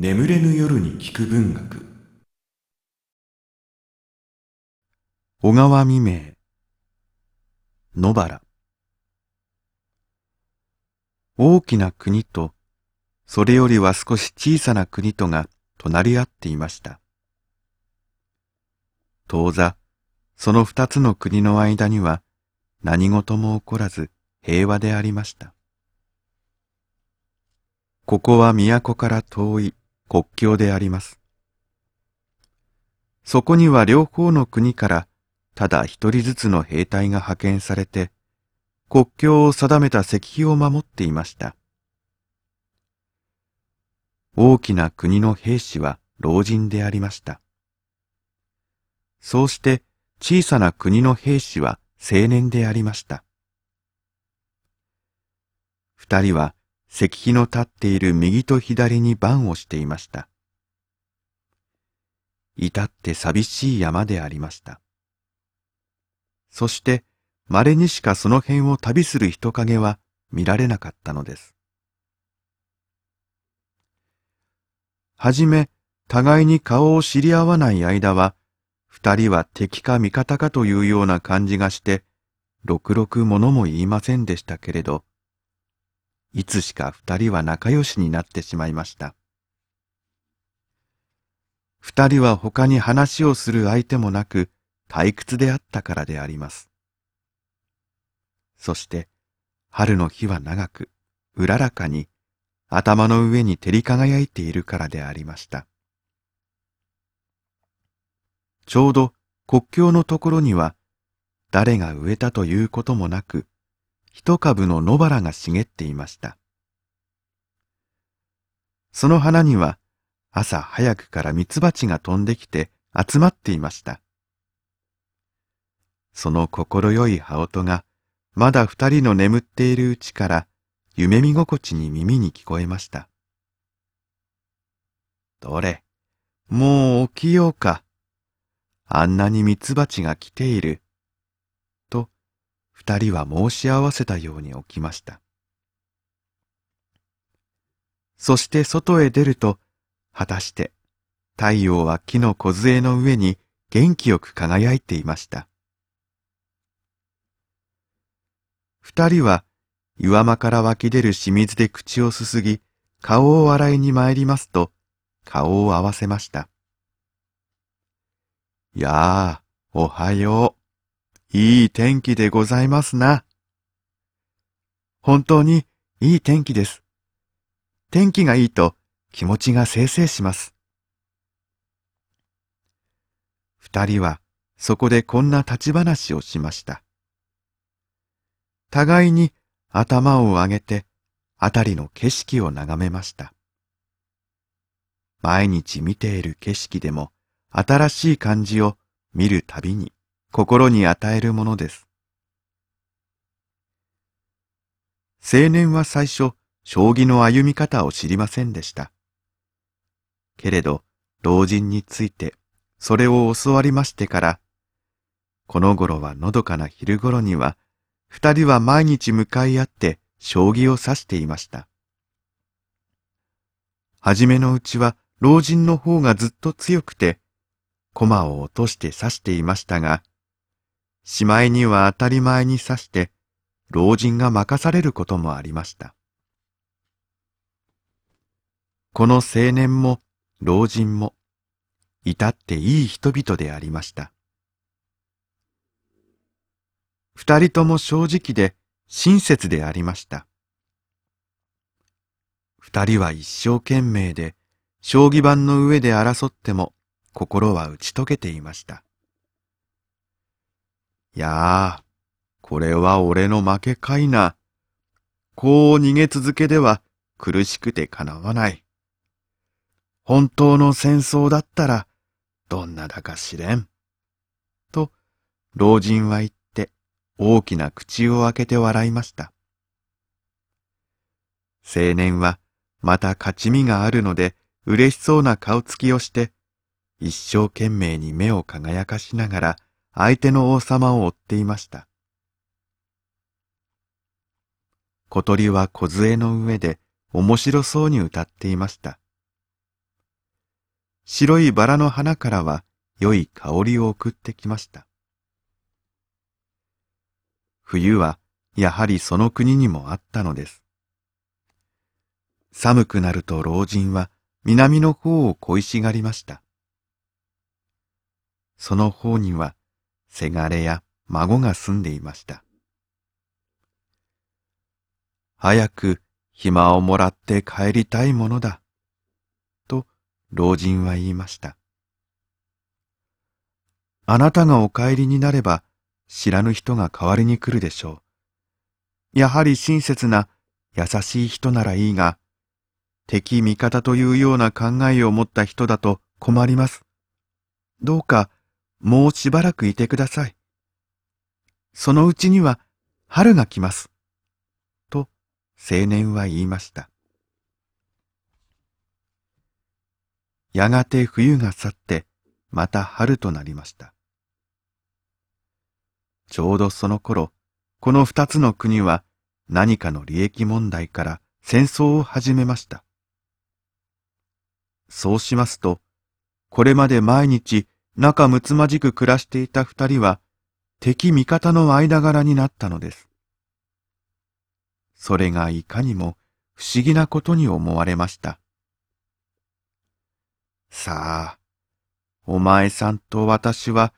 眠れぬ夜に聞く文学。小川未明。野原。大きな国とそれよりは少し小さな国とが隣り合っていました。当座その二つの国の間には何事も起こらず平和でありました。ここは都から遠い国境であります。そこには両方の国からただ一人ずつの兵隊が派遣されて国境を定めた石碑を守っていました。大きな国の兵士は老人でありました。そうして小さな国の兵士は青年でありました。二人は石碑の立っている右と左に番をしていました。至って寂しい山でありました。そして稀にしかその辺を旅する人影は見られなかったのです。はじめ互いに顔を知り合わない間は二人は敵か味方かというような感じがして、ろくろくものも言いませんでしたけれど、いつしか二人は仲良しになってしまいました。二人は他に話をする相手もなく退屈であったからであります。そして春の日は長く、うららかに頭の上に照り輝いているからでありました。ちょうど国境のところには、誰が植えたということもなく、一株の野原が茂っていました。その花には、朝早くからミツバチが飛んできて集まっていました。その心よい羽音が、まだ二人の眠っているうちから、夢見心地に耳に聞こえました。どれ、もう起きようか。あんなにミツバチが来ている。二人は申し合わせたように起きました。そして外へ出ると、果たして太陽は木の梢の上に元気よく輝いていました。二人は岩間から湧き出る清水で口をすすぎ、顔を洗いに参りますと、顔を合わせました。やあ、おはよう。いい天気でございますな。本当にいい天気です。天気がいいと気持ちがせいせいします。二人はそこでこんな立ち話をしました。互いに頭を上げて辺りの景色を眺めました。毎日見ている景色でも新しい感じを見るたびに心に与えるものです。青年は最初、将棋の歩み方を知りませんでした。けれど、老人について、それを教わりましてから、この頃はのどかな昼頃には、二人は毎日向かい合って将棋を指していました。はじめのうちは老人の方がずっと強くて、駒を落として刺していましたが、しまいには当たり前に刺して、老人が任されることもありました。この青年も老人も、至っていい人々でありました。二人とも正直で親切でありました。二人は一生懸命で、将棋盤の上で争っても、心は打ち解けていました。やあ、これは俺の負けかいな。こう逃げ続けでは苦しくてかなわない。本当の戦争だったらどんなだか知れん。と老人は言って大きな口を開けて笑いました。青年はまた勝ち身があるので嬉しそうな顔つきをして一生懸命に目を輝かしながら相手の王様を追っていました。小鳥は梢の上で面白そうに歌っていました。白いバラの花からは良い香りを送ってきました。冬はやはりその国にもあったのです。寒くなると老人は南の方を恋しがりました。その方にはせがれや孫が住んでいました。早く暇をもらって帰りたいものだ。と老人は言いました。あなたがお帰りになれば知らぬ人が代わりに来るでしょう。やはり親切な優しい人ならいいが、敵味方というような考えを持った人だと困ります。どうかもうしばらくいてください。そのうちには春が来ます。と青年は言いました。やがて冬が去ってまた春となりました。ちょうどその頃、この二つの国は何かの利益問題から戦争を始めました。そうしますと、これまで毎日仲睦まじく暮らしていた二人は、敵味方の間柄になったのです。それがいかにも不思議なことに思われました。さあ、お前さんと私は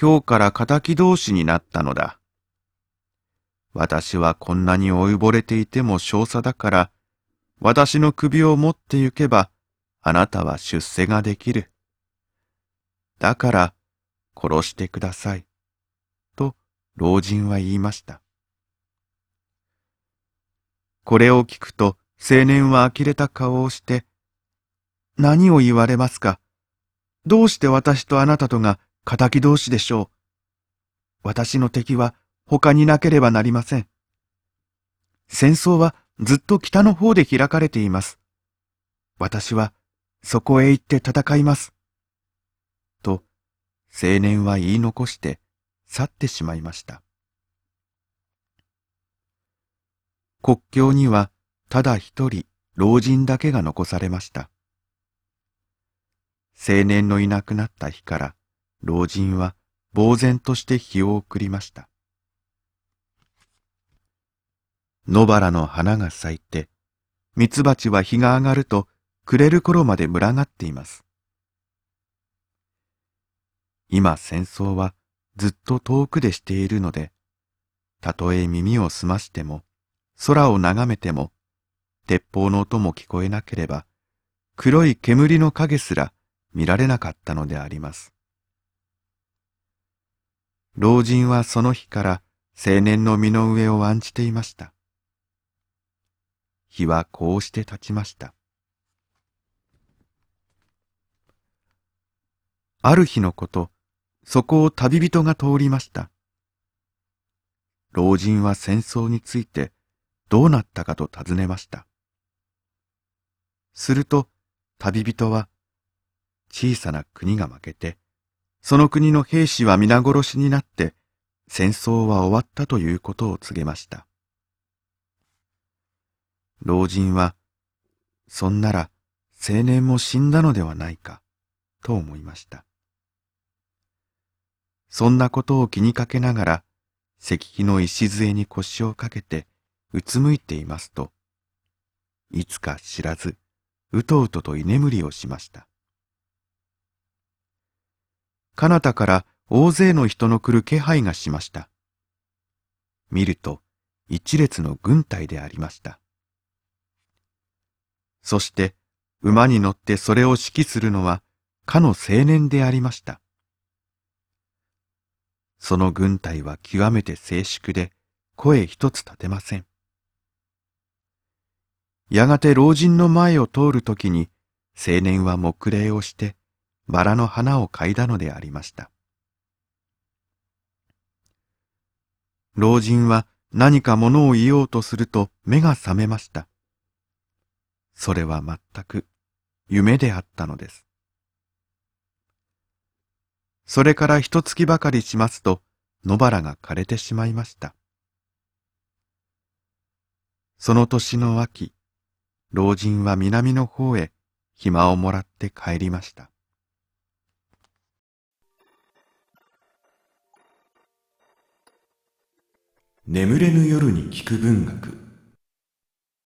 今日から仇同士になったのだ。私はこんなに追いぼれていても少佐だから、私の首を持って行けば、あなたは出世ができる。だから、殺してください。と、老人は言いました。これを聞くと、青年は呆れた顔をして、何を言われますか？どうして私とあなたとが仇同士でしょう？私の敵は他になければなりません。戦争はずっと北の方で開かれています。私はそこへ行って戦います。青年は言い残して去ってしまいました。国境にはただ一人老人だけが残されました。青年のいなくなった日から老人は呆然として日を送りました。野原の花が咲いて、ミツバチは日が上がると暮れる頃まで群がっています。今戦争はずっと遠くでしているので、たとえ耳を澄ましても、空を眺めても、鉄砲の音も聞こえなければ、黒い煙の影すら見られなかったのであります。老人はその日から青年の身の上を案じていました。日はこうして立ちました。ある日のこと、そこを旅人が通りました。老人は戦争についてどうなったかと尋ねました。すると旅人は小さな国が負けて、その国の兵士は皆殺しになって戦争は終わったということを告げました。老人は、そんなら青年も死んだのではないか、と思いました。そんなことを気にかけながら、石碑の礎に腰をかけて、うつむいていますと、いつか知らず、うとうとと居眠りをしました。彼方から大勢の人の来る気配がしました。見ると、一列の軍隊でありました。そして、馬に乗ってそれを指揮するのは、かの青年でありました。その軍隊は極めて静粛で声一つ立てません。やがて老人の前を通るときに青年は黙礼をしてバラの花を嗅いだのでありました。老人は何か物を言おうとすると目が覚めました。それは全く夢であったのです。それから一月ばかりしますと、野原が枯れてしまいました。その年の秋、老人は南の方へ暇をもらって帰りました。眠れぬ夜に聞く文学